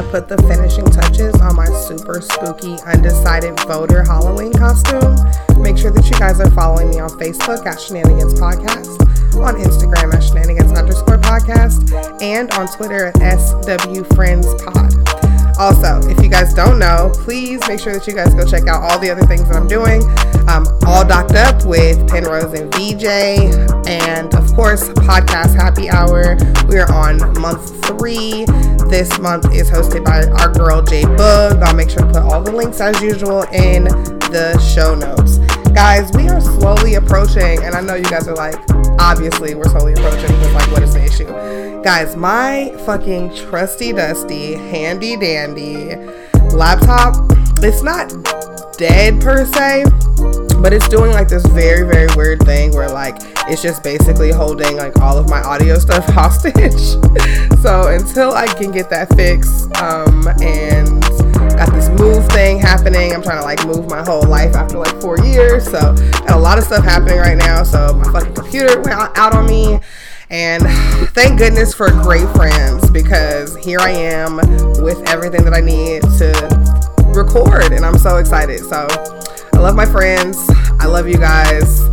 I put the finishing touches on my super spooky undecided voter Halloween costume. Make sure that you guys are following me on Facebook at Shenanigans Podcast, on Instagram at Shenanigans underscore podcast, and on Twitter at SW Friends Pod. Also, if you guys don't know, please make sure that you guys go check out all the other things that I'm doing. Um, all docked up with Penrose and VJ, and of course, podcast happy hour. We are on month three. This month is hosted by our girl Jay Bug. I'll make sure to put all the links as usual in the show notes. Guys, we are slowly approaching, and I know you guys are like, obviously, we're slowly approaching because, like, what is the issue? Guys, my fucking trusty dusty, handy dandy laptop, it's not dead per se, but it's doing like this very, very weird thing where, like, it's just basically holding like all of my audio stuff hostage. so until I can get that fixed, um, and got this move thing happening. I'm trying to like move my whole life after like four years. So got a lot of stuff happening right now. So my fucking computer went out on me. And thank goodness for great friends because here I am with everything that I need to record. And I'm so excited. So I love my friends. I love you guys.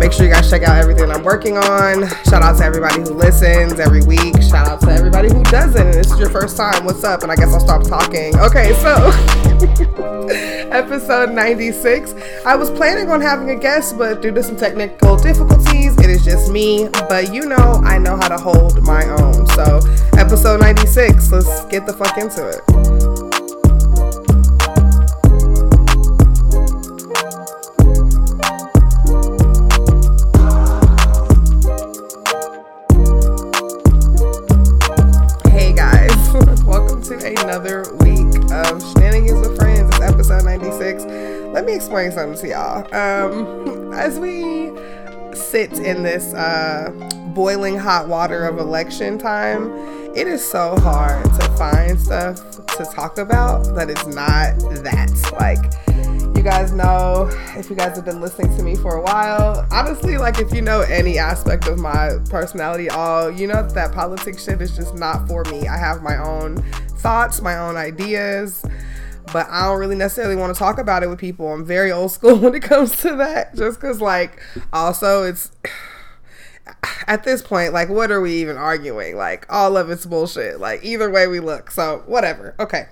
Make sure you guys check out everything I'm working on. Shout out to everybody who listens every week. Shout out to everybody who doesn't. And this is your first time. What's up? And I guess I'll stop talking. Okay, so episode 96. I was planning on having a guest, but due to some technical difficulties, it is just me. But you know, I know how to hold my own. So, episode 96, let's get the fuck into it. Explain something to y'all. Um, as we sit in this uh, boiling hot water of election time, it is so hard to find stuff to talk about that is not that. Like, you guys know, if you guys have been listening to me for a while, honestly, like if you know any aspect of my personality, all you know that, that politics shit is just not for me. I have my own thoughts, my own ideas, but I don't really necessarily want to talk about it with people. I'm very old school when it comes to that, just because, like, also it's at this point, like, what are we even arguing? Like, all of it's bullshit. Like, either way we look. So, whatever. Okay.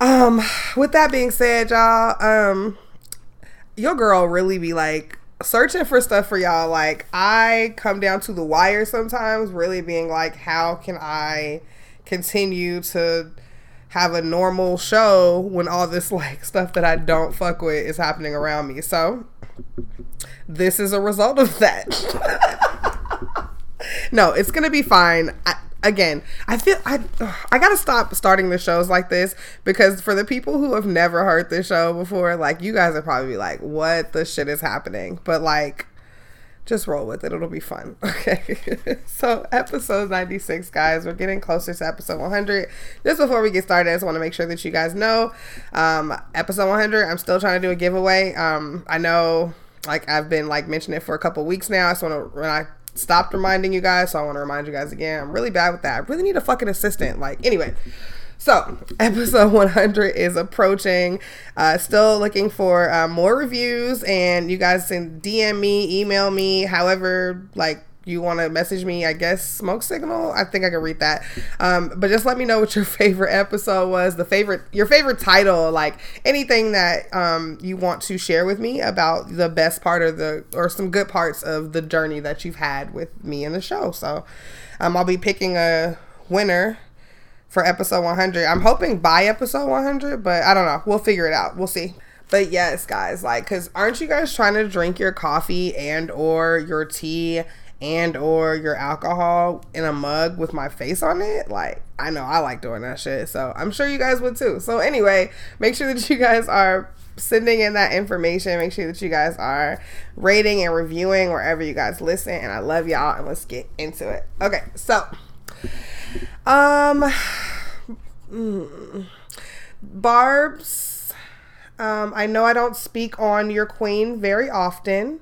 Um, with that being said, y'all, um, your girl really be like searching for stuff for y'all. Like, I come down to the wire sometimes, really being like, how can I continue to have a normal show when all this like stuff that I don't fuck with is happening around me. So this is a result of that. no, it's gonna be fine. I, again, I feel I I gotta stop starting the shows like this because for the people who have never heard this show before, like you guys are probably like, "What the shit is happening?" But like just roll with it. It'll be fun. Okay. so, episode 96, guys, we're getting closer to episode 100. Just before we get started, I just want to make sure that you guys know um, episode 100, I'm still trying to do a giveaway. Um, I know, like, I've been, like, mentioning it for a couple weeks now. I just want to, when I stopped reminding you guys, so I want to remind you guys again. I'm really bad with that. I really need a fucking assistant. Like, anyway. So, episode 100 is approaching. Uh, still looking for uh, more reviews, and you guys can DM me, email me, however, like you want to message me, I guess smoke signal. I think I can read that. Um, but just let me know what your favorite episode was, the favorite, your favorite title, like anything that um, you want to share with me about the best part of the or some good parts of the journey that you've had with me in the show. So um, I'll be picking a winner for episode 100. I'm hoping by episode 100, but I don't know. We'll figure it out. We'll see. But yes, guys, like cuz aren't you guys trying to drink your coffee and or your tea and or your alcohol in a mug with my face on it? Like, I know I like doing that shit. So, I'm sure you guys would too. So, anyway, make sure that you guys are sending in that information. Make sure that you guys are rating and reviewing wherever you guys listen. And I love y'all. And let's get into it. Okay, so um, mm, Barb's. Um, I know I don't speak on your queen very often.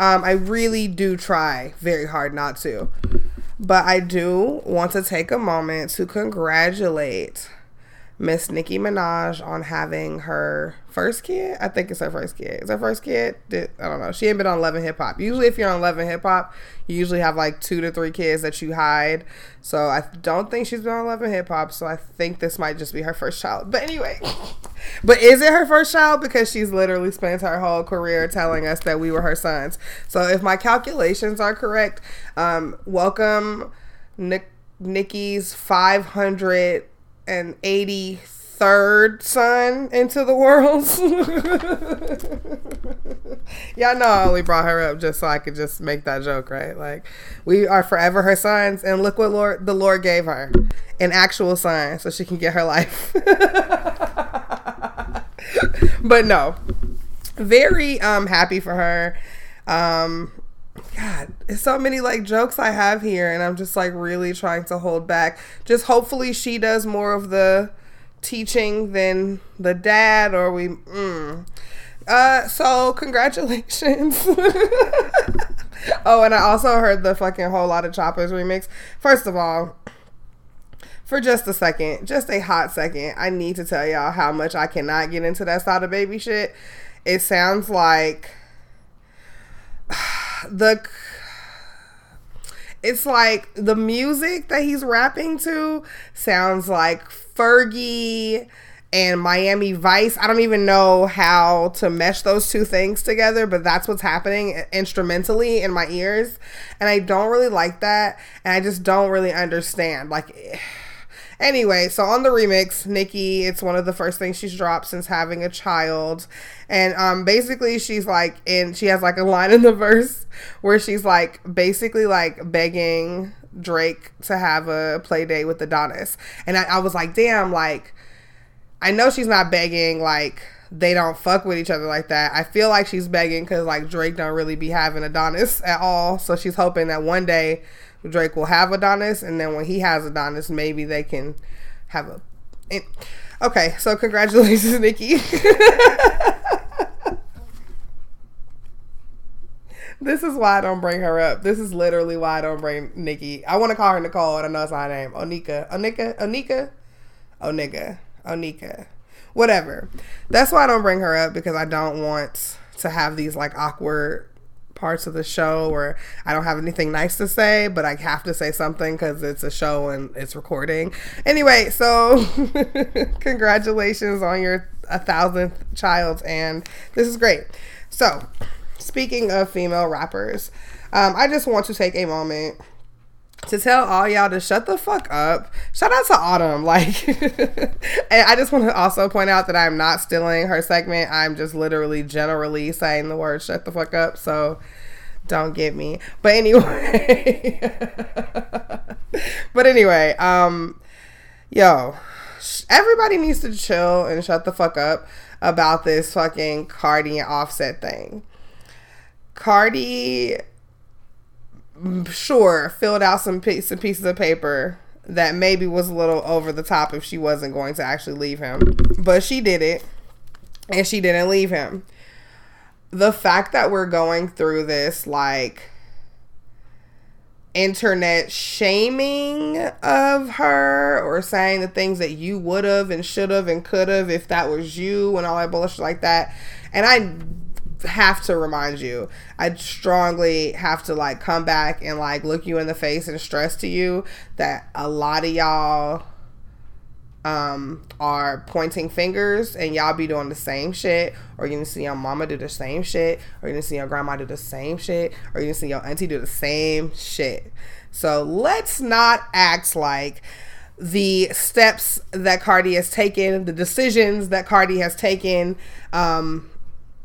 Um, I really do try very hard not to. But I do want to take a moment to congratulate Miss Nicki Minaj on having her first kid. I think it's her first kid. Is her first kid? I don't know. She ain't been on Love and Hip Hop. Usually, if you're on Love and Hip Hop, you usually have like two to three kids that you hide. So I don't think she's been on Love and Hip Hop. So I think this might just be her first child. But anyway, but is it her first child? Because she's literally spent her whole career telling us that we were her sons. So if my calculations are correct, um, welcome Nick Nicki's 500 83rd son into the world. Y'all know I only brought her up just so I could just make that joke, right? Like, we are forever her sons, and look what Lord the Lord gave her an actual son so she can get her life. but no, very um happy for her. Um, God, it's so many like jokes I have here, and I'm just like really trying to hold back. Just hopefully she does more of the teaching than the dad, or we. Mm. Uh, so congratulations. oh, and I also heard the fucking Whole Lotta Choppas remix. First of all, for just a second, just a hot second, I need to tell y'all how much I cannot get into that Sada Baby shit. It sounds like the it's like the music that he's rapping to sounds like Fergie and Miami Vice. I don't even know how to mesh those two things together, but that's what's happening instrumentally in my ears. And I don't really like that. And I just don't really understand. Like, Anyway, so on the remix, Nicki, it's one of the first things she's dropped since having a child. And um basically she's like and she has like a line in the verse where she's like basically like begging Drake to have a play date with Adonis. And I, I was like, damn, like I know she's not begging like they don't fuck with each other like that. I feel like she's begging because like Drake don't really be having Adonis at all. So she's hoping that one day Drake will have Adonis, and then when he has Adonis, maybe they can have a. Okay, so congratulations, Nicki. this is why I don't bring her up. This is literally why I don't bring Nicki. I want to call her Nicole, and I know it's not her name. Onika. Onika? Onika? Onika. Onika. Whatever. That's why I don't bring her up because I don't want to have these like awkward parts of the show where I don't have anything nice to say, but I have to say something because it's a show and it's recording. Anyway, so congratulations on your a thousandth child, and this is great. So, speaking of female rappers, um, I just want to take a moment to tell all y'all to shut the fuck up. Shout out to Autumn. Like, and I just want to also point out that I'm not stealing her segment. I'm just literally generally saying the word shut the fuck up. So don't get me. But anyway, but anyway, um, yo, everybody needs to chill and shut the fuck up about this fucking Cardi and Offset thing. Cardi sure filled out some some pieces of paper that maybe was a little over the top if she wasn't going to actually leave him, but she did it, and she didn't leave him. The fact that we're going through this like internet shaming of her or saying the things that you would have and should have and could have if that was you and all that bullshit like that. And I have to remind you. I strongly have to like come back and like look you in the face and stress to you that a lot of y'all um are pointing fingers and y'all be doing the same shit or you're gonna see your mama do the same shit or you're gonna see your grandma do the same shit or you're gonna see your auntie do the same shit so let's not act like the steps that Cardi has taken, the decisions that Cardi has taken, um,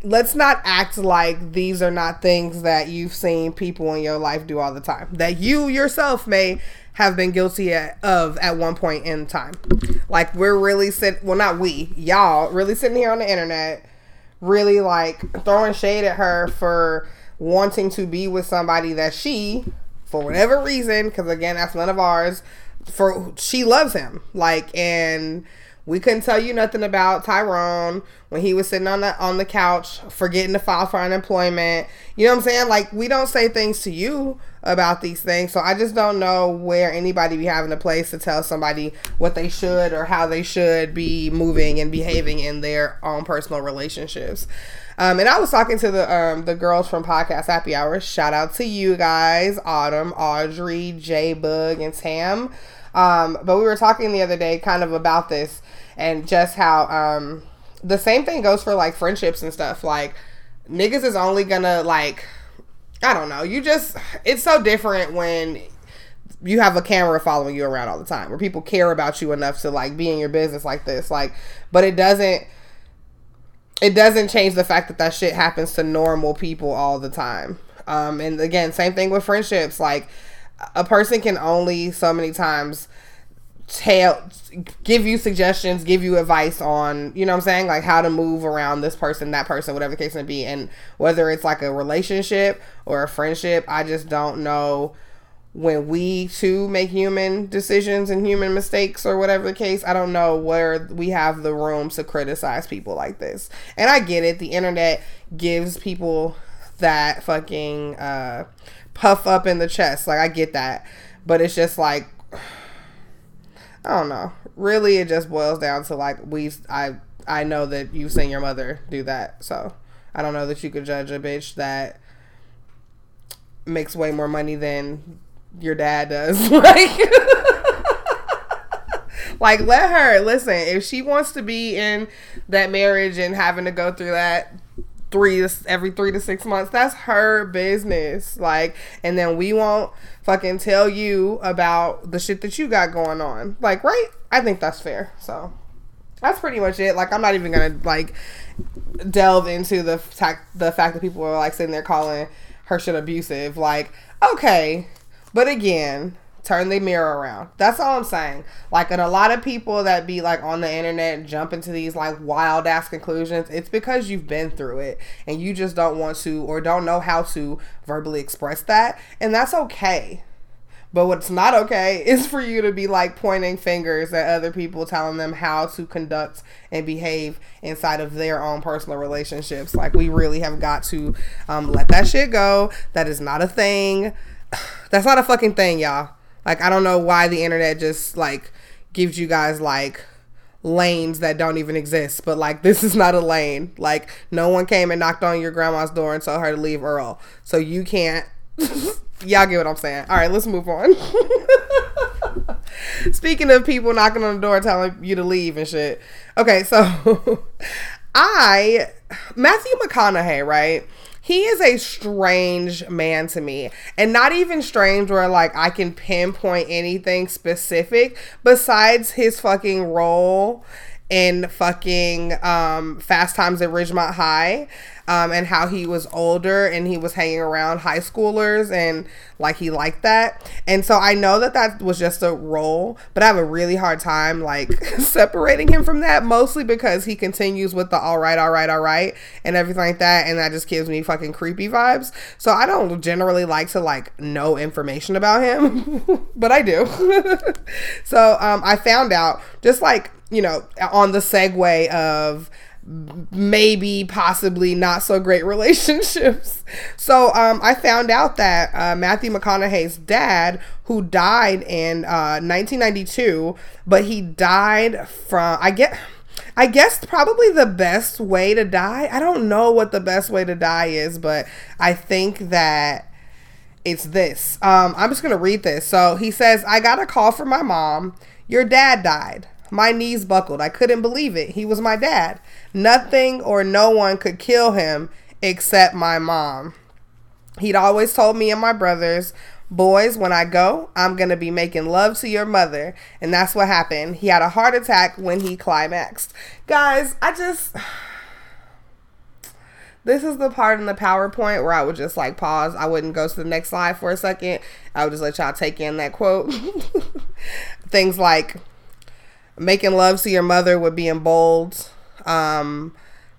let's not act like these are not things that you've seen people in your life do all the time that you yourself may have been guilty of at one point in time. Like we're really sitting well not we y'all really sitting here on the internet really like throwing shade at her for wanting to be with somebody that she for whatever reason because again that's none of ours for she loves him. Like and we couldn't tell you nothing about Tyrone. when he was sitting on the on the couch forgetting to file for unemployment. You know what I'm saying? Like we don't say things to you about these things. So I just don't know where anybody be having a place to tell somebody what they should or how they should be moving and behaving in their own personal relationships. Um, and I was talking to the um, the girls from Podcast Happy Hour. Shout out to you guys, Autumn, Audrey, J Bug, and Tam. Um, but we were talking the other day kind of about this and just how um, the same thing goes for like friendships and stuff. Like niggas is only gonna like I don't know. You just it's so different when you have a camera following you around all the time where people care about you enough to like be in your business like this like but it doesn't it doesn't change the fact that that shit happens to normal people all the time um and again same thing with friendships like a person can only so many times tell give you suggestions give you advice on you know what i'm saying? Like how to move around this person that person whatever the case may be. And whether it's like a relationship or a friendship i just don't know when we too make human decisions and human mistakes or whatever the case i don't know where we have the room to criticize people like this. And i get it. The internet gives people that fucking uh puff up in the chest. Like i get that. But it's just like I don't know. Really, it just boils down to like we. I I know that you've seen your mother do that, so I don't know that you could judge a bitch that makes way more money than your dad does. like, like let her listen. If she wants to be in that marriage and having to go through that three to, every three to six months. That's her business. Like, and then we won't fucking tell you about the shit that you got going on. Like, right? I think that's fair. So that's pretty much it. Like, I'm not even gonna like delve into the fact the fact that people are like sitting there calling her shit abusive. Like, okay, but again turn the mirror around. That's all I'm saying. Like, and a lot of people that be like on the internet jump into these like wild ass conclusions, it's because you've been through it and you just don't want to or don't know how to verbally express that. And that's okay. But what's not okay is for you to be like pointing fingers at other people, telling them how to conduct and behave inside of their own personal relationships. Like, we really have got to um, let that shit go. That is not a thing. That's not a fucking thing, y'all. Like I don't know why the internet just like gives you guys like lanes that don't even exist, but like this is not a lane. Like no one came and knocked on your grandma's door and told her to leave Earl. So you can't Y'all get what I'm saying. All right, let's move on. Speaking of people knocking on the door telling you to leave and shit. Okay, so I Matthew McConaughey, right? He is a strange man to me. And not even strange where like i can pinpoint anything specific besides his fucking role in fucking um, Fast Times at Ridgemont High, um, and how he was older and he was hanging around high schoolers and like he liked that. And so I know that that was just a role, but I have a really hard time like separating him from that, mostly because he continues with the all right, all right, all right, and everything like that, and that just gives me fucking creepy vibes. So I don't generally like to like know information about him, but I do. so um, I found out just like you know, on the segue of maybe possibly not so great relationships. So um, I found out that uh, Matthew McConaughey's dad, who died in uh, 1992, but he died from I get. I guess probably the best way to die. I don't know what the best way to die is, but I think that it's this. Um, I'm just gonna read this. So he says, "I got a call from my mom. Your dad died. My knees buckled. I couldn't believe it. He was my dad. Nothing or no one could kill him except my mom. He'd always told me and my brothers, Boys, when I go, I'm going to be making love to your mother. And that's what happened. He had a heart attack when he climaxed. Guys, I just. This is the part in the PowerPoint where I would just like pause. I wouldn't go to the next slide for a second. I would just let y'all take in that quote. Things like, making love to your mother would be in bold. Um,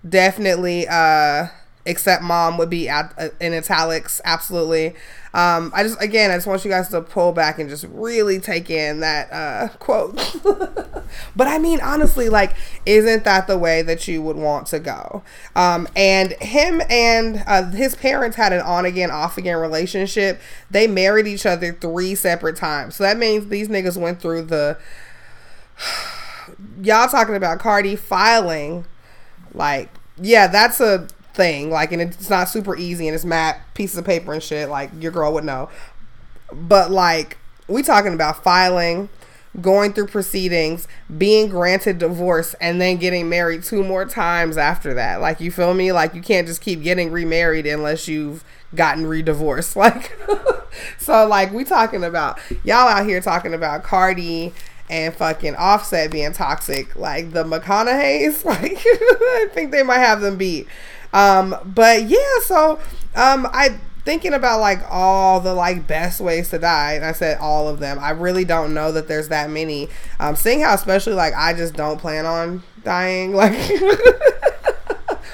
definitely uh, except mom would be at, uh, in italics. Absolutely. Um, I just again, I just want you guys to pull back and just really take in that uh, quote. but I mean, honestly, like, isn't that the way that you would want to go? Um, and him and uh, his parents had an on again, off again relationship. They married each other three separate times, so that means these niggas went through the. Y'all talking about Cardi filing, like, yeah, that's a thing. Like, and it's not super easy and it's matte pieces of paper and shit. Like, your girl would know. But, like, we talking about filing, going through proceedings, being granted divorce, and then getting married two more times after that. Like, you feel me? Like, you can't just keep getting remarried unless you've gotten re-divorced. Like, so, like, we talking about, y'all out here talking about Cardi and fucking Offset being toxic. Like, the McConaughey's, like, I think they might have them beat. Um, but yeah, so um, I thinking about like all the like best ways to die, and I said all of them. I really don't know that there's that many. Um, seeing how especially like I just don't plan on dying, like.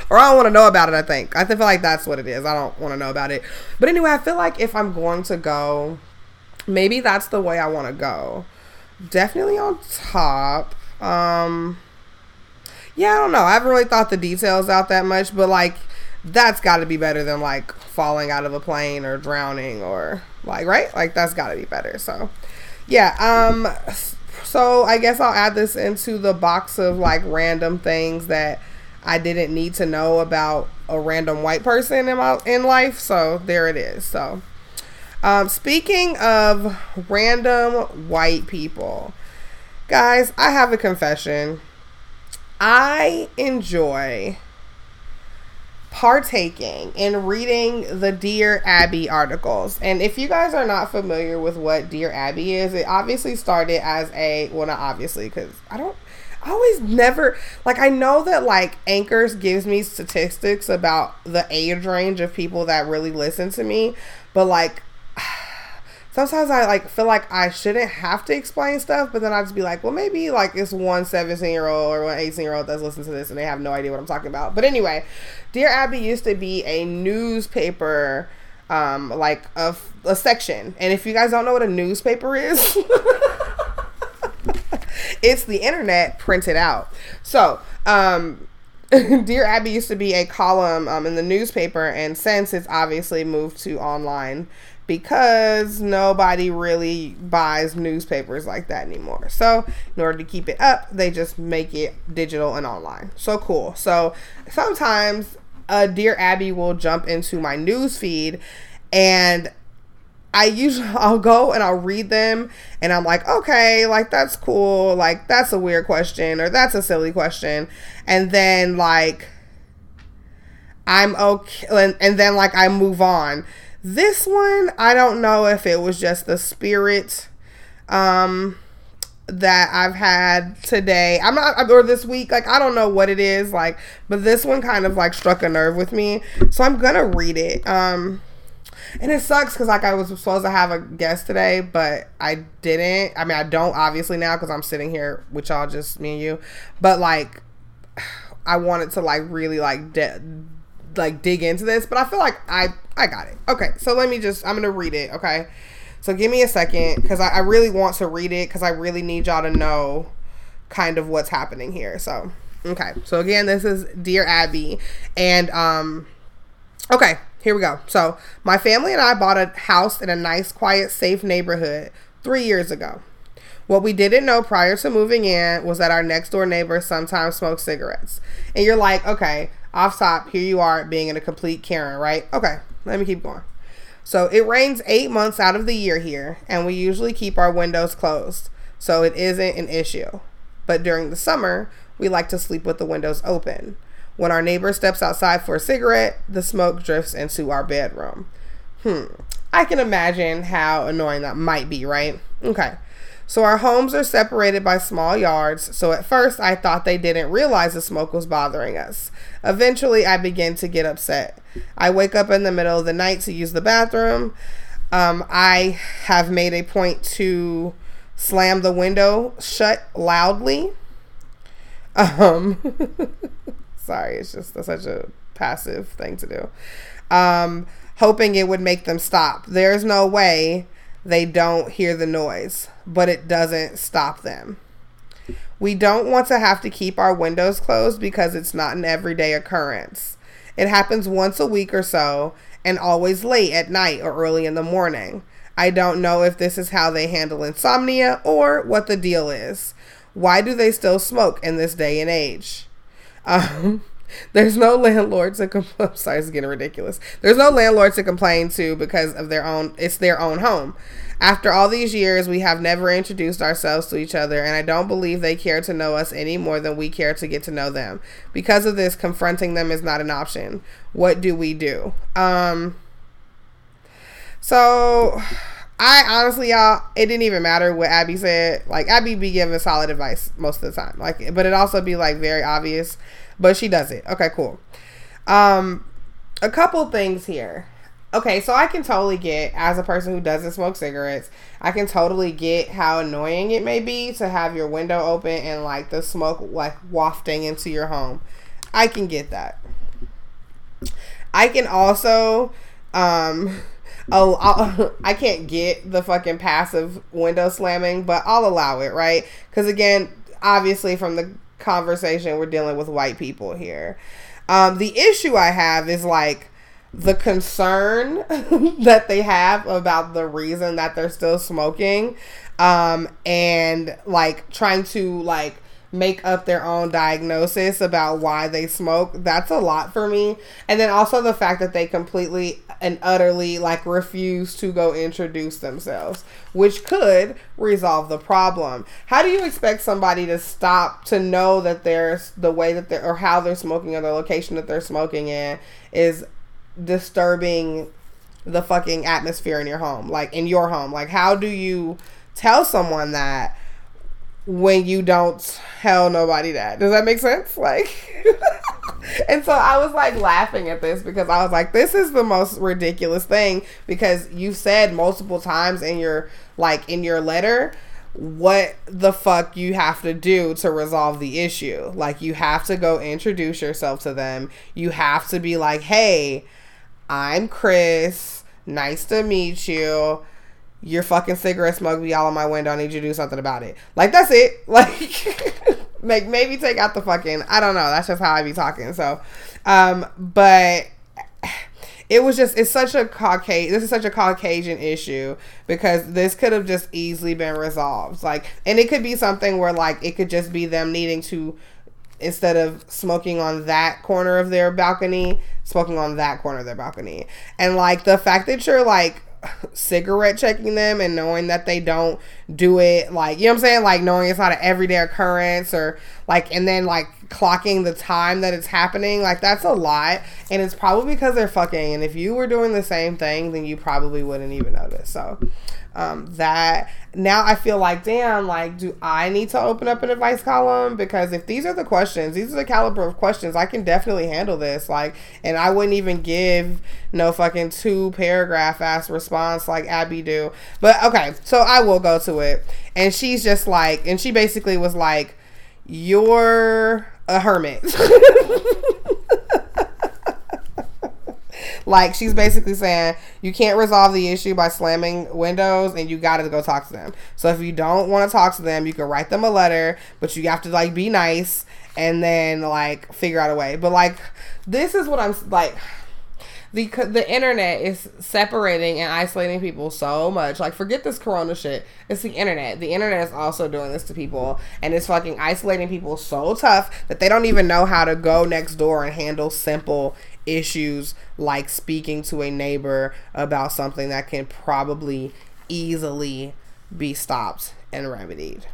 or I don't want to know about it. I think I feel like that's what it is. I don't want to know about it. But anyway, I feel like if I'm going to go, maybe that's the way I want to go. Definitely on top. Um, yeah, I don't know. I haven't really thought the details out that much, but like that's got to be better than like falling out of a plane or drowning or like right? Like that's got to be better. So, yeah, um so I guess I'll add this into the box of like random things that I didn't need to know about a random white person in my in life. So, there it is. So, um speaking of random white people, guys, I have a confession. I enjoy partaking in reading the Dear Abby articles. And if you guys are not familiar with what Dear Abby is, it obviously started as a, well, not obviously, because I don't, I always never, like, I know that, like, Anchors gives me statistics about the age range of people that really listen to me, but, like, sometimes I like feel like I shouldn't have to explain stuff, but then I just be like, well, maybe like it's one 17 year old or one 18 year old that's listening to this and they have no idea what I'm talking about. But anyway, Dear Abby used to be a newspaper, um, like a, a section. And if you guys don't know what a newspaper is, it's the internet printed out. So, um, Dear Abby used to be a column um, in the newspaper, and since it's obviously moved to online because nobody really buys newspapers like that anymore. So, in order to keep it up, they just make it digital and online. So cool. So, sometimes a Dear Abby will jump into my news feed and I usually I'll go and I'll read them and I'm like, okay, like that's cool, like that's a weird question or that's a silly question. And then like I'm okay and, and then like I move on this one, I don't know if it was just the spirit um that I've had today. I'm not or this week, like I don't know what it is, like, but this one kind of like struck a nerve with me. So I'm gonna read it. Um and it sucks because like I was supposed to have a guest today, but I didn't. I mean, I don't obviously now because I'm sitting here with y'all, just me and you. But like, I wanted to like really like de- like dig into this, but I feel like I I got it. Okay, so let me just I'm gonna read it. Okay, so give me a second because I, I really want to read it because I really need y'all to know kind of what's happening here. So okay, so again, this is dear Abby, and um, okay, here we go. So my family and I bought a house in a nice, quiet, safe neighborhood three years ago. What we didn't know prior to moving in was that our next door neighbor sometimes smoked cigarettes. And you're like, okay, off top, here you are being in a complete Karen, right? Okay, let me keep going. So it rains eight months out of the year here, and we usually keep our windows closed, so it isn't an issue. But during the summer, we like to sleep with the windows open. When our neighbor steps outside for a cigarette, the smoke drifts into our bedroom. Hmm. I can imagine how annoying that might be, right? Okay. So our homes are separated by small yards, so at first I thought they didn't realize the smoke was bothering us. Eventually I begin to get upset. I wake up in the middle of the night to use the bathroom. Um, I have made a point to slam the window shut loudly. Um, sorry, it's just such a passive thing to do. Um, hoping it would make them stop. There's no way they don't hear the noise, but it doesn't stop them. We don't want to have to keep our windows closed because it's not an everyday occurrence. It happens once a week or so and always late at night or early in the morning. I don't know if this is how they handle insomnia or what the deal is. Why do they still smoke in this day and age? Um, there's no landlord to complain. Sorry, it's getting ridiculous. There's no landlord to complain to because of their own. It's their own home. After all these years, we have never introduced ourselves to each other, and I don't believe they care to know us any more than we care to get to know them. Because of this, confronting them is not an option. What do we do? Um. So, I honestly, y'all, it didn't even matter what Abby said. Like Abby be giving solid advice most of the time. Like, but it also be like very obvious. But she does it. Okay, cool. Um, a couple things here. Okay, so I can totally get as a person who doesn't smoke cigarettes, I can totally get how annoying it may be to have your window open and like the smoke like wafting into your home. I can get that. I can also um oh, I'll, I can not get the fucking passive window slamming, but I'll allow it, right? Because again, obviously, from the conversation, we're dealing with white people here. Um, the issue I have is like the concern that they have about the reason that they're still smoking um, and like trying to like make up their own diagnosis about why they smoke. That's a lot for me. And then also the fact that they completely and utterly like refuse to go introduce themselves, which could resolve the problem. How do you expect somebody to stop to know that there's the way that they're or how they're smoking or the location that they're smoking in is disturbing the fucking atmosphere in your home, like in your home? Like, how do you tell someone that? When you don't tell nobody that. Does that make sense? Like, and so I was like laughing at this because I was like, this is the most ridiculous thing because you said multiple times in your like in your letter what the fuck you have to do to resolve the issue. Like you have to go introduce yourself to them. You have to be like, "Hey, I'm Chris. Nice to meet you." Your fucking cigarette smoke be all on my window. I need you to do something about it. Like that's it. Like make maybe take out the fucking I don't know. That's just how I be talking. So um but it was just it's such a Caucasian this is such a Caucasian issue because this could have just easily been resolved. Like and it could be something where like it could just be them needing to instead of smoking on that corner of their balcony, smoking on that corner of their balcony. And like the fact that you're like cigarette checking them and knowing that they don't do it like you know what I'm saying? Like knowing it's not an everyday occurrence or like and then like clocking the time that it's happening like that's a lot and it's probably because they're fucking and if you were doing the same thing then you probably wouldn't even notice so um, that now I feel like, damn, like, do I need to open up an advice column? Because if these are the questions, these are the caliber of questions, I can definitely handle this. Like, and I wouldn't even give no fucking two paragraph ass response like Abby do. But okay, so I will go to it. And she's just like, and she basically was like, you're a hermit. Like she's basically saying you can't resolve the issue by slamming windows and you got to go talk to them. So if you don't want to talk to them, you can write them a letter, but you have to like be nice and then like figure out a way. But like this is what I'm like the the internet is separating and isolating people so much. Like, forget this Corona shit. It's the internet. The internet is also doing this to people, and it's fucking isolating people so tough that they don't even know how to go next door and handle simple issues like speaking to a neighbor about something that can probably easily be stopped and remedied.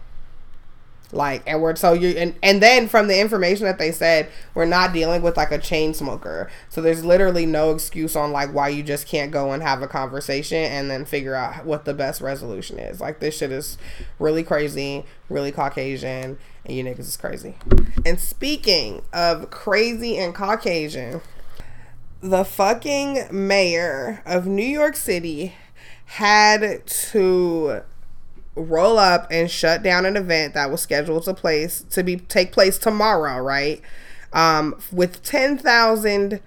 Like, we're so you and and then from the information that they said, we're not dealing with like a chain smoker. So there's literally no excuse on like why you just can't go and have a conversation and then figure out what the best resolution is. Like this shit is really crazy, really Caucasian, and you niggas is crazy. And speaking of crazy and Caucasian, the fucking mayor of New York City had to roll up and shut down an event that was scheduled to place to be take place tomorrow, right? um, with 10,000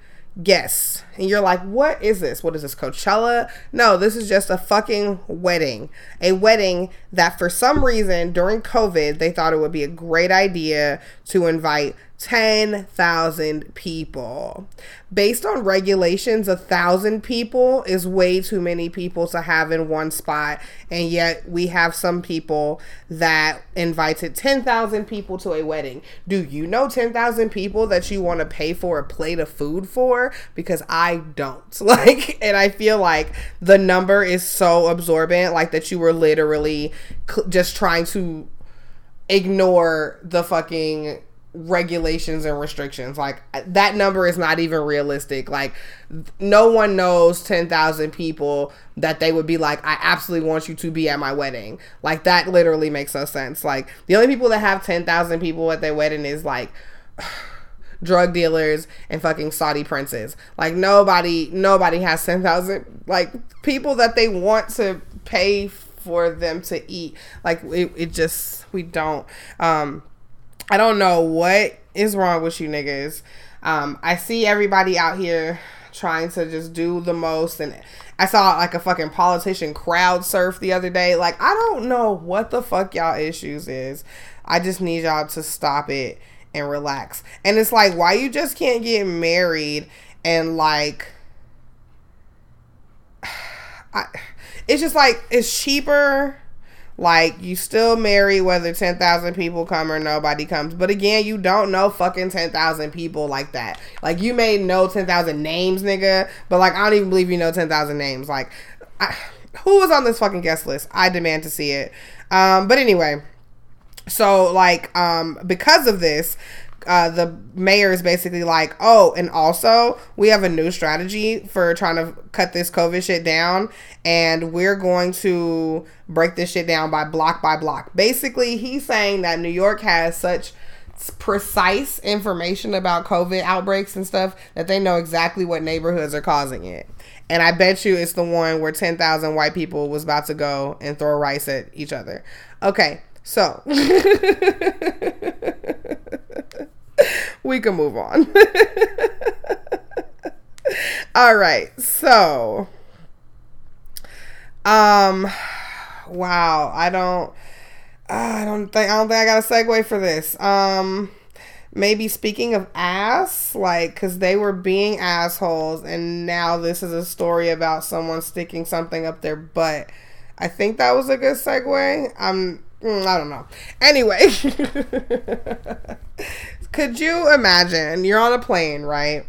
guests. And you're like, what is this? What is this, Coachella? No, this is just a fucking wedding. A wedding that for some reason during COVID, they thought it would be a great idea to invite 10,000 people. Based on regulations, a thousand people is way too many people to have in one spot. And yet we have some people that invited 10,000 people to a wedding. Do you know 10,000 people that you want to pay for a plate of food for? Because I don't. Like, and I feel like the number is so absorbent, like that you were literally just trying to ignore the fucking regulations and restrictions. Like that number is not even realistic. Like no one knows 10,000 people that they would be like I absolutely want you to be at my wedding. Like that literally makes no sense. Like the only people that have 10,000 people at their wedding is like drug dealers and fucking Saudi princes. Like nobody nobody has 10,000 like people that they want to pay for them to eat. Like it, it just we don't um I don't know what is wrong with you niggas. Um, I see everybody out here trying to just do the most and I saw like a fucking politician crowd surf the other day. Like I don't know what the fuck y'all issues is. I just need y'all to stop it and relax. And it's like why you just can't get married and like I it's just like it's cheaper like you still marry whether 10,000 people come or nobody comes. But again, you don't know fucking 10,000 people like that. Like you may know 10,000 names, nigga, but like I don't even believe you know 10,000 names. Like I, who was on this fucking guest list? I demand to see it. Um but anyway, so like um because of this, uh, the mayor is basically like, oh, and also we have a new strategy for trying to cut this COVID shit down, and we're going to break this shit down by block by block. Basically, he's saying that New York has such precise information about COVID outbreaks and stuff that they know exactly what neighborhoods are causing it. And I bet you it's the one where 10,000 white people was about to go and throw rice at each other. Okay, so we can move on. All right. So um wow, I don't I don't think I don't think I got a segue for this. Um maybe speaking of ass, like cuz they were being assholes and now this is a story about someone sticking something up their butt. I think that was a good segue. I'm mm, I don't know. Anyway, could you imagine you're on a plane, right?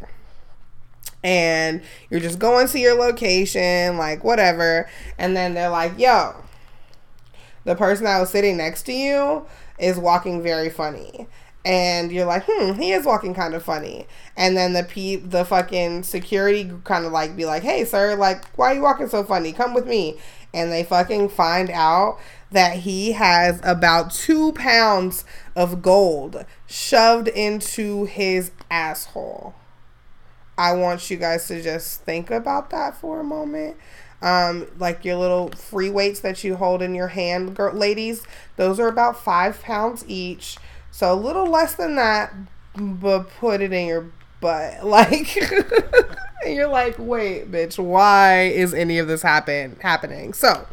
And you're just going to your location, like whatever, and then they're like, yo, the person that was sitting next to you is walking very funny. And you're like, hmm, he is walking kind of funny. And then the pe the fucking security kind of like be like, hey, sir, like, why are you walking so funny? Come with me. And they fucking find out that he has about two pounds of gold shoved into his asshole. I want you guys to just think about that for a moment. Um, like your little free weights that you hold in your hand, girl, ladies, those are about five pounds each. So a little less than that, but put it in your butt. Like, and you're like, wait, bitch, why is any of this happen happening? So,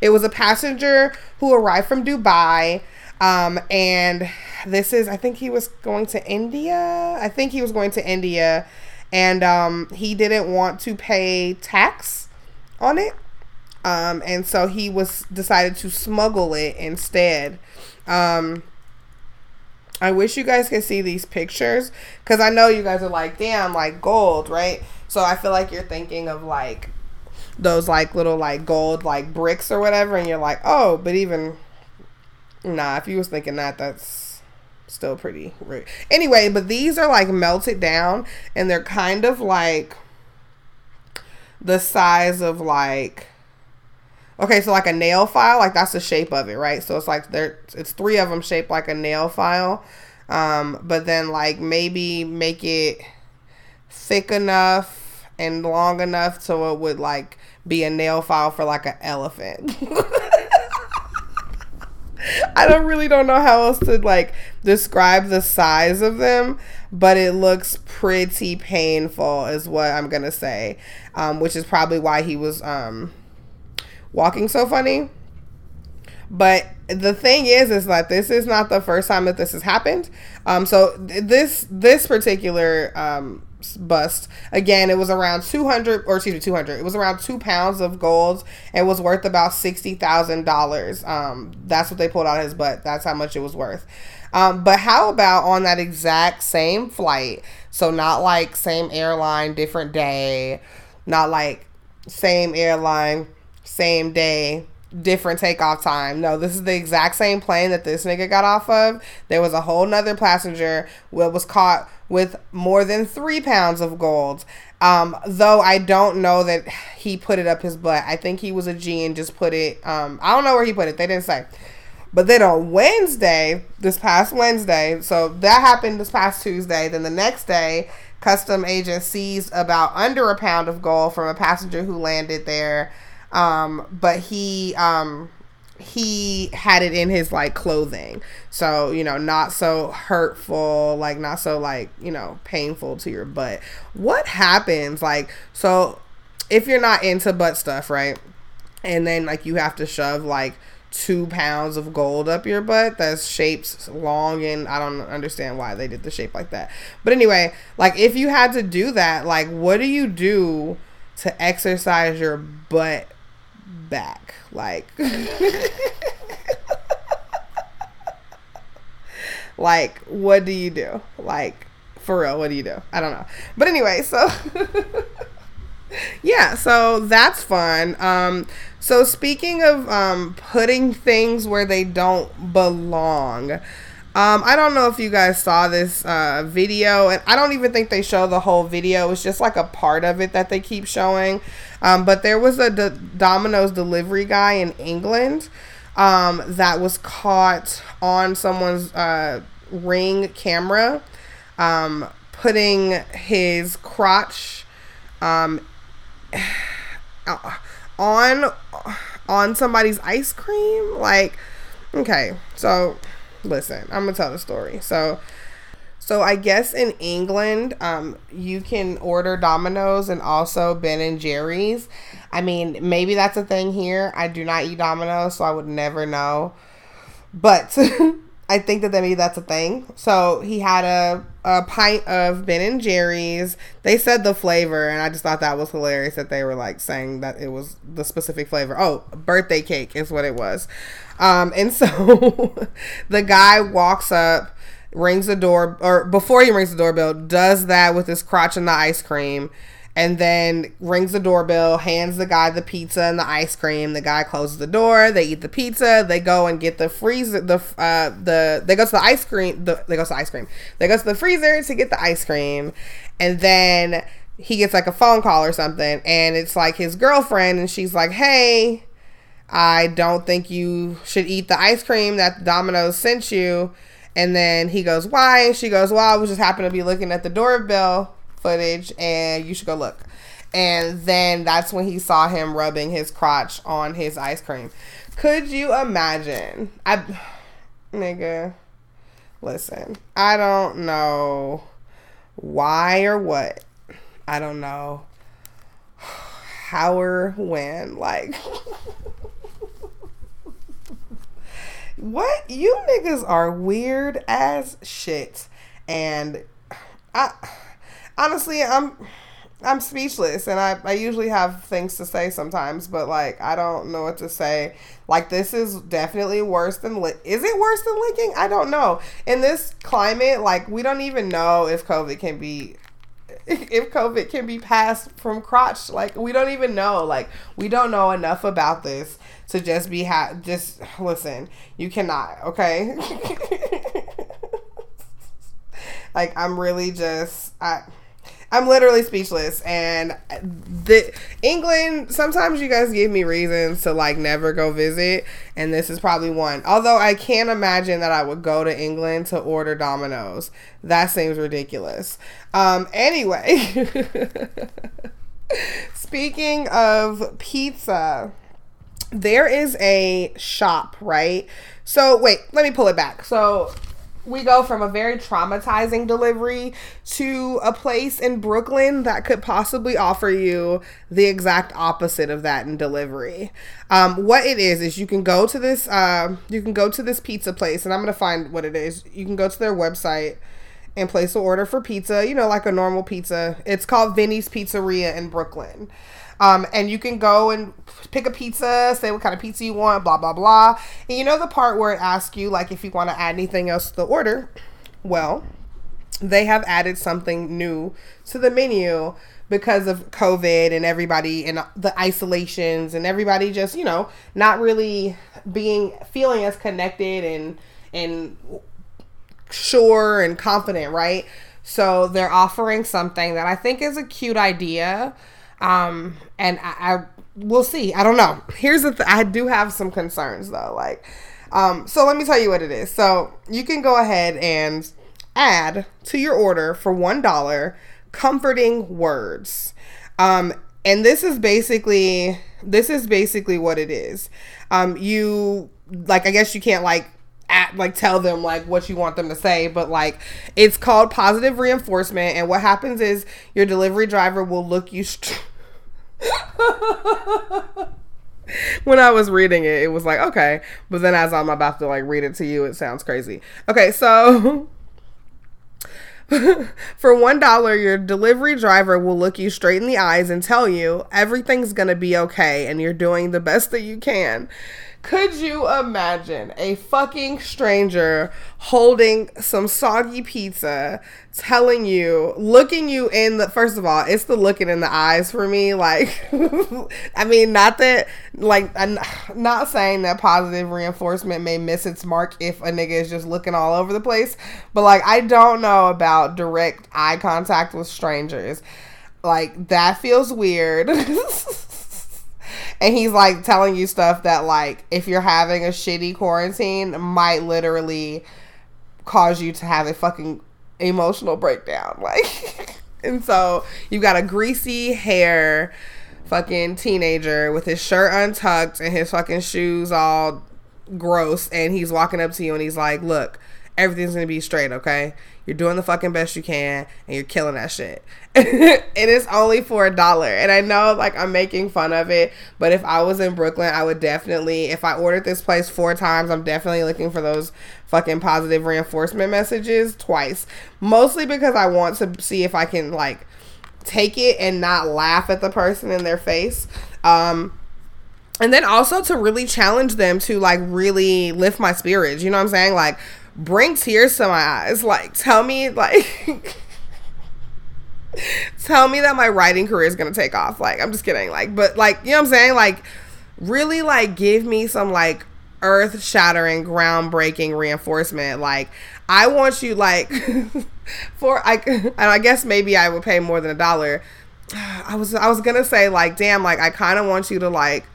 it was a passenger who arrived from Dubai. Um, and this is, I think he was going to India. I think he was going to India, and um, he didn't want to pay tax on it. Um, and so he was decided to smuggle it instead. Um, I wish you guys could see these pictures because I know you guys are like, damn, like gold, right? So I feel like you're thinking of like those like little like gold like bricks or whatever, and you're like, oh, but even nah, if you was thinking that, that's still pretty rude. Anyway, but these are like melted down, and they're kind of like the size of like okay so like a nail file like that's the shape of it right so it's like there it's three of them shaped like a nail file um but then like maybe make it thick enough and long enough so it would like be a nail file for like an elephant. I don't really don't know how else to like describe the size of them, but it looks pretty painful, is what I'm gonna say. Um, which is probably why he was um, walking so funny. But the thing is, is that this is not the first time that this has happened. Um, so this this particular um, bust again, it was around two hundred or excuse me, two hundred. It was around two pounds of gold and was worth about sixty thousand um, dollars. That's what they pulled out of his butt. That's how much it was worth. Um, but how about on that exact same flight? So not like same airline, different day, not like same airline, same day, different takeoff time. No, this is the exact same plane that this nigga got off of. There was a whole nother passenger that was caught with more than three pounds of gold. Um, though I don't know that he put it up his butt. I think he was a G and just put it. Um, I don't know where he put it. They didn't say. But then on Wednesday, this past Wednesday, so that happened this past Tuesday. Then the next day, custom agent seized about under a pound of gold from a passenger who landed there. Um, but he um, he had it in his like clothing, so you know, not so hurtful, like not so like you know painful to your butt. What happens like so if you're not into butt stuff, right? And then like you have to shove like two pounds of gold up your butt that's shaped long and I don't understand why they did the shape like that. But anyway, like if you had to do that, like what do you do to exercise your butt back. Like Like what do you do? Like for real, what do you do? I don't know. But anyway, so yeah, so that's fun. Um so speaking of um putting things where they don't belong, um, I don't know if you guys saw this uh, video, and I don't even think they show the whole video. It's just like a part of it that they keep showing. Um, but there was a D- Domino's delivery guy in England um, that was caught on someone's uh, ring camera um, putting his crotch um, on on somebody's ice cream. Like, okay, so listen, I'm gonna tell the story. So, so I guess in England, um, you can order Domino's and also Ben and Jerry's. I mean, maybe that's a thing here. I do not eat Domino's, so I would never know. But I think that maybe that's a thing. So he had a, a pint of Ben and Jerry's. They said the flavor, and I just thought that was hilarious that they were like saying that it was the specific flavor. Oh, birthday cake is what it was. Um, and so the guy walks up, rings the door, or before he rings the doorbell, does that with his crotch in the ice cream, and then rings the doorbell, hands the guy the pizza and the ice cream. The guy closes the door. They eat the pizza. They go and get the freezer. The uh the they go to the ice cream. The, they go to the ice cream. They go to the freezer to get the ice cream, and then he gets like a phone call or something, and it's like his girlfriend, and she's like, "Hey." I don't think you should eat the ice cream that Domino's sent you. And then he goes, Why? And she goes, Well, I was just happened to be looking at the doorbell footage and you should go look. And then that's when he saw him rubbing his crotch on his ice cream. Could you imagine? I nigga, listen. I don't know why or what. I don't know how or when. Like What you niggas are weird as shit. And I honestly I'm I'm speechless and I, I usually have things to say sometimes, but like I don't know what to say. Like this is definitely worse than li- is it worse than licking? I don't know. In this climate, like we don't even know if COVID can be if COVID can be passed from crotch. Like we don't even know. Like we don't know enough about this to just be ha- just listen. You cannot, okay? like I'm really just I I'm literally speechless. And the England, sometimes you guys give me reasons to like never go visit, and this is probably one. Although I can't imagine that I would go to England to order Domino's. That seems ridiculous. Um, anyway, speaking of pizza. there is a shop, right? So wait, let me pull it back. So we go from a very traumatizing delivery to a place in Brooklyn that could possibly offer you the exact opposite of that in delivery. Um, what it is is you can go to this uh, you can go to this pizza place, and I'm gonna find what it is. You can go to their website and place an order for pizza. You know, like a normal pizza. It's called Vinnie's Pizzeria in Brooklyn. Um, and you can go and pick a pizza, say what kind of pizza you want, blah, blah, blah. And you know the part where it asks you, like, if you want to add anything else to the order? Well, they have added something new to the menu because of COVID and everybody and the isolations and everybody just, you know, not really being feeling as connected and and sure and confident, right? So they're offering something that I think is a cute idea. Um, and I, I we'll see. I don't know. Here's the th- I do have some concerns though. Like, um, so let me tell you what it is. So you can go ahead and add to your order for one dollar comforting words. Um, and this is basically this is basically what it is. Um, you like I guess you can't like at, like tell them like what you want them to say but like it's called positive reinforcement and what happens is your delivery driver will look you when I was reading it, it was like, okay. But then as I'm about to like read it to you, it sounds crazy. Okay, so for one dollar, your delivery driver will look you straight in the eyes and tell you everything's gonna be okay and you're doing the best that you can. Could you imagine a fucking stranger holding some soggy pizza, telling you, looking you in the first of all, it's the looking in the eyes for me. Like, I mean, not that, like, I'm not saying that positive reinforcement may miss its mark if a nigga is just looking all over the place, but like, I don't know about direct eye contact with strangers. Like, that feels weird. and he's like telling you stuff that like if you're having a shitty quarantine might literally cause you to have a fucking emotional breakdown like and so you've got a greasy hair fucking teenager with his shirt untucked and his fucking shoes all gross and he's walking up to you and he's like look everything's gonna be straight okay you're doing the fucking best you can and you're killing that shit. it is only for a dollar. And I know like I'm making fun of it, but if I was in Brooklyn, I would definitely if I ordered this place four times, I'm definitely looking for those fucking positive reinforcement messages twice. Mostly because I want to see if I can like take it and not laugh at the person in their face. Um and then also to really challenge them to like really lift my spirits. You know what I'm saying? Like bring tears to my eyes. Like, tell me, like, tell me that my writing career is gonna take off. Like, I'm just kidding. Like, but like, you know what I'm saying? Like, really, like, give me some like earth shattering, groundbreaking reinforcement. Like, I want you like for I and I guess maybe I would pay more than a dollar. I was I was gonna say like, damn, like I kind of want you to like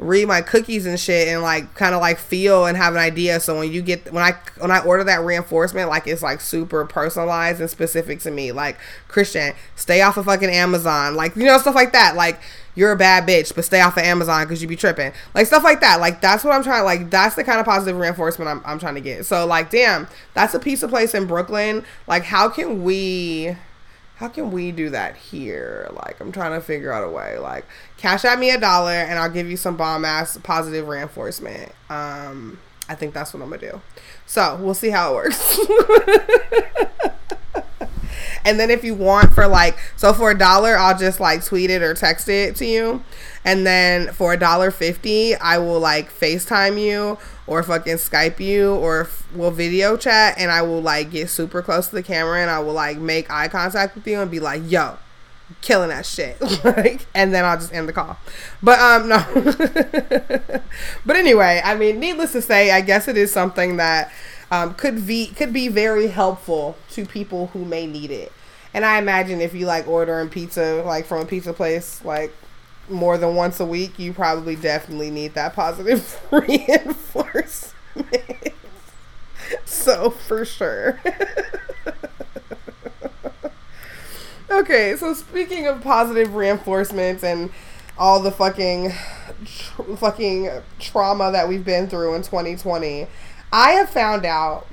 read my cookies and shit and like kind of like feel and have an idea. So when you get when i when i order that reinforcement like it's like super personalized and specific to me. Like christian stay off of fucking amazon. Like you know stuff like that. Like you're a bad bitch but stay off of amazon because you be tripping. Like stuff like that. Like that's what i'm trying like that's the kind of positive reinforcement I'm, I'm trying to get. So like damn that's a piece of place in brooklyn. Like how can we how can we do that here? Like, I'm trying to figure out a way. Like, Cash App me a dollar and I'll give you some bomb ass positive reinforcement. Um, I think that's what I'm gonna do. So we'll see how it works. and then if you want for like, so for a dollar, I'll just like tweet it or text it to you. And then for a dollar fifty, I will like FaceTime you or fucking Skype you or we'll video chat and I will like get super close to the camera and I will like make eye contact with you and be like, yo, killing that shit. like and then I'll just end the call. But um no. but anyway, I mean, needless to say, I guess it is something that um, could be could be very helpful to people who may need it. And I imagine if you like ordering pizza like from a pizza place, like more than once a week, you probably definitely need that positive reinforcement. so for sure. Okay, so speaking of positive reinforcements and all the fucking tr- fucking trauma that we've been through in 2020, I have found out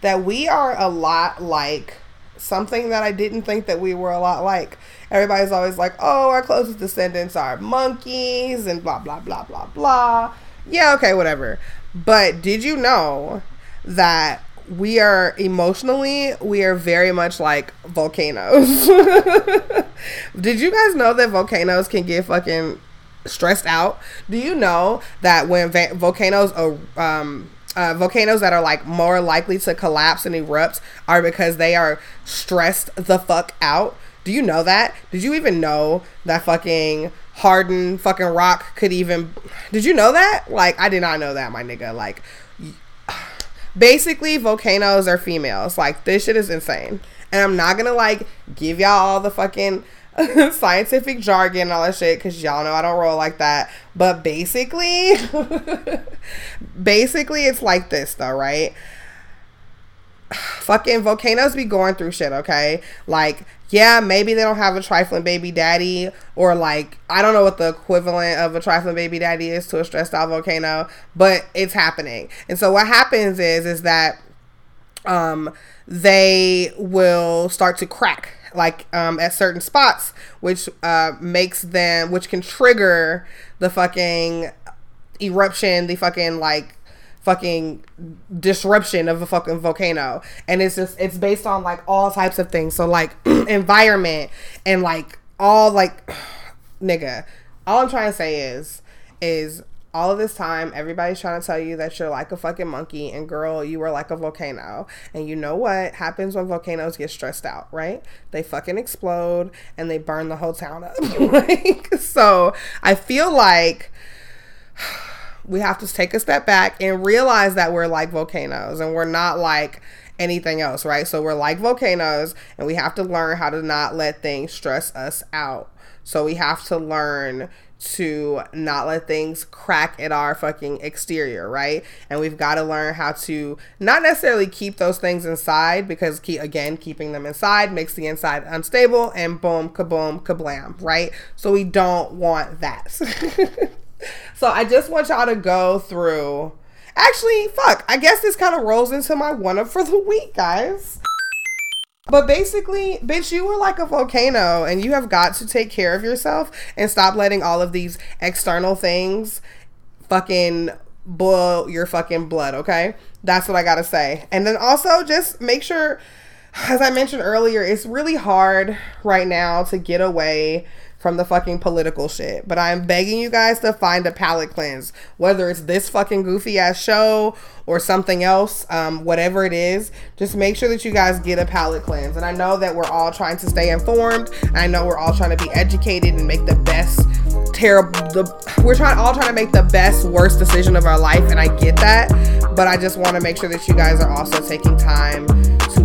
that we are a lot like something that I didn't think that we were a lot like. Everybody's always like, oh, our closest descendants are monkeys and blah, blah, blah, blah, blah. Yeah, okay, whatever. But did you know that we are emotionally, we are very much like volcanoes? did you guys know that volcanoes can get fucking stressed out? Do you know that when va- volcanoes are, um, uh, volcanoes that are like more likely to collapse and erupt are because they are stressed the fuck out. Do you know that? Did you even know that fucking hardened fucking rock could even? Did you know that? Like, I did not know that, my nigga. Like, basically, volcanoes are females. Like, this shit is insane. And I'm not gonna like give y'all all the fucking scientific jargon and all that shit because y'all know I don't roll like that. But basically, basically, it's like this though, right? Fucking volcanoes be going through shit, okay? Like, yeah, maybe they don't have a trifling baby daddy, or like, I don't know what the equivalent of a trifling baby daddy is to a stressed out volcano, but it's happening. And so, what happens is, is that, um, they will start to crack like um, at certain spots, which uh, makes them, which can trigger the fucking eruption, the fucking like fucking disruption of a fucking volcano. And it's just, it's based on like all types of things. So like environment and like all like, nigga, all I'm trying to say is, is all of this time, everybody's trying to tell you that you're like a fucking monkey, and girl, you are like a volcano. And you know what happens when volcanoes get stressed out, right? They fucking explode and they burn the whole town up. like, so I feel like we have to take a step back and realize that we're like volcanoes and we're not like anything else, right? So we're like volcanoes and we have to learn how to not let things stress us out. So we have to learn to not let things crack at our fucking exterior, right? And we've got to learn how to not necessarily keep those things inside because keep again keeping them inside makes the inside unstable and boom kaboom kablam, right? So we don't want that. so I just want y'all to go through Actually, fuck. I guess this kind of rolls into my one up for the week, guys. But basically, bitch, you were like a volcano and you have got to take care of yourself and stop letting all of these external things fucking boil your fucking blood, okay? That's what I gotta say. And then also just make sure, as I mentioned earlier, it's really hard right now to get away from the fucking political shit. But I'm begging you guys to find a palate cleanse, whether it's this fucking goofy ass show or something else, um, whatever it is. Just make sure that you guys get a palate cleanse. And I know that we're all trying to stay informed. I know we're all trying to be educated and make the best terrible. The we're trying all trying to make the best worst decision of our life, and I get that. But I just want to make sure that you guys are also taking time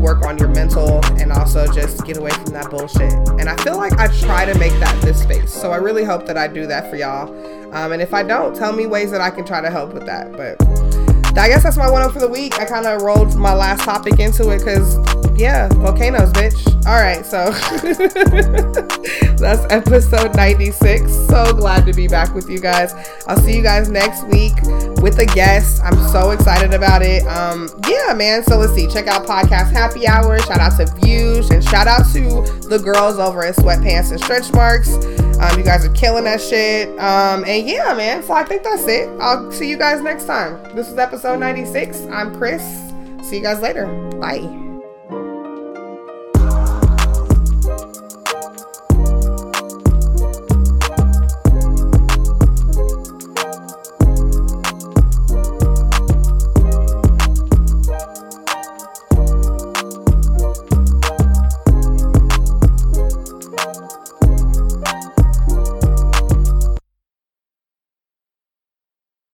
work on your mental and also just get away from that bullshit. And I feel like I try to make that this space. So I really hope that I do that for y'all. Um, and if I don't, tell me ways that I can try to help with that. But I guess that's my one up for the week. I kind of rolled my last topic into it because, yeah, volcanoes, bitch. All right, so that's episode 96. So glad to be back with you guys. I'll see you guys next week with a guest. I'm so excited about it. Um, yeah, man. So let's see. Check out podcast Happy Hour. Shout out to Views and shout out to the girls over at Sweatpants and Stretch Marks. Um, you guys are killing that shit. Um, and yeah, man. So I think that's it. I'll see you guys next time. This is episode 96. I'm Chris. See you guys later. Bye.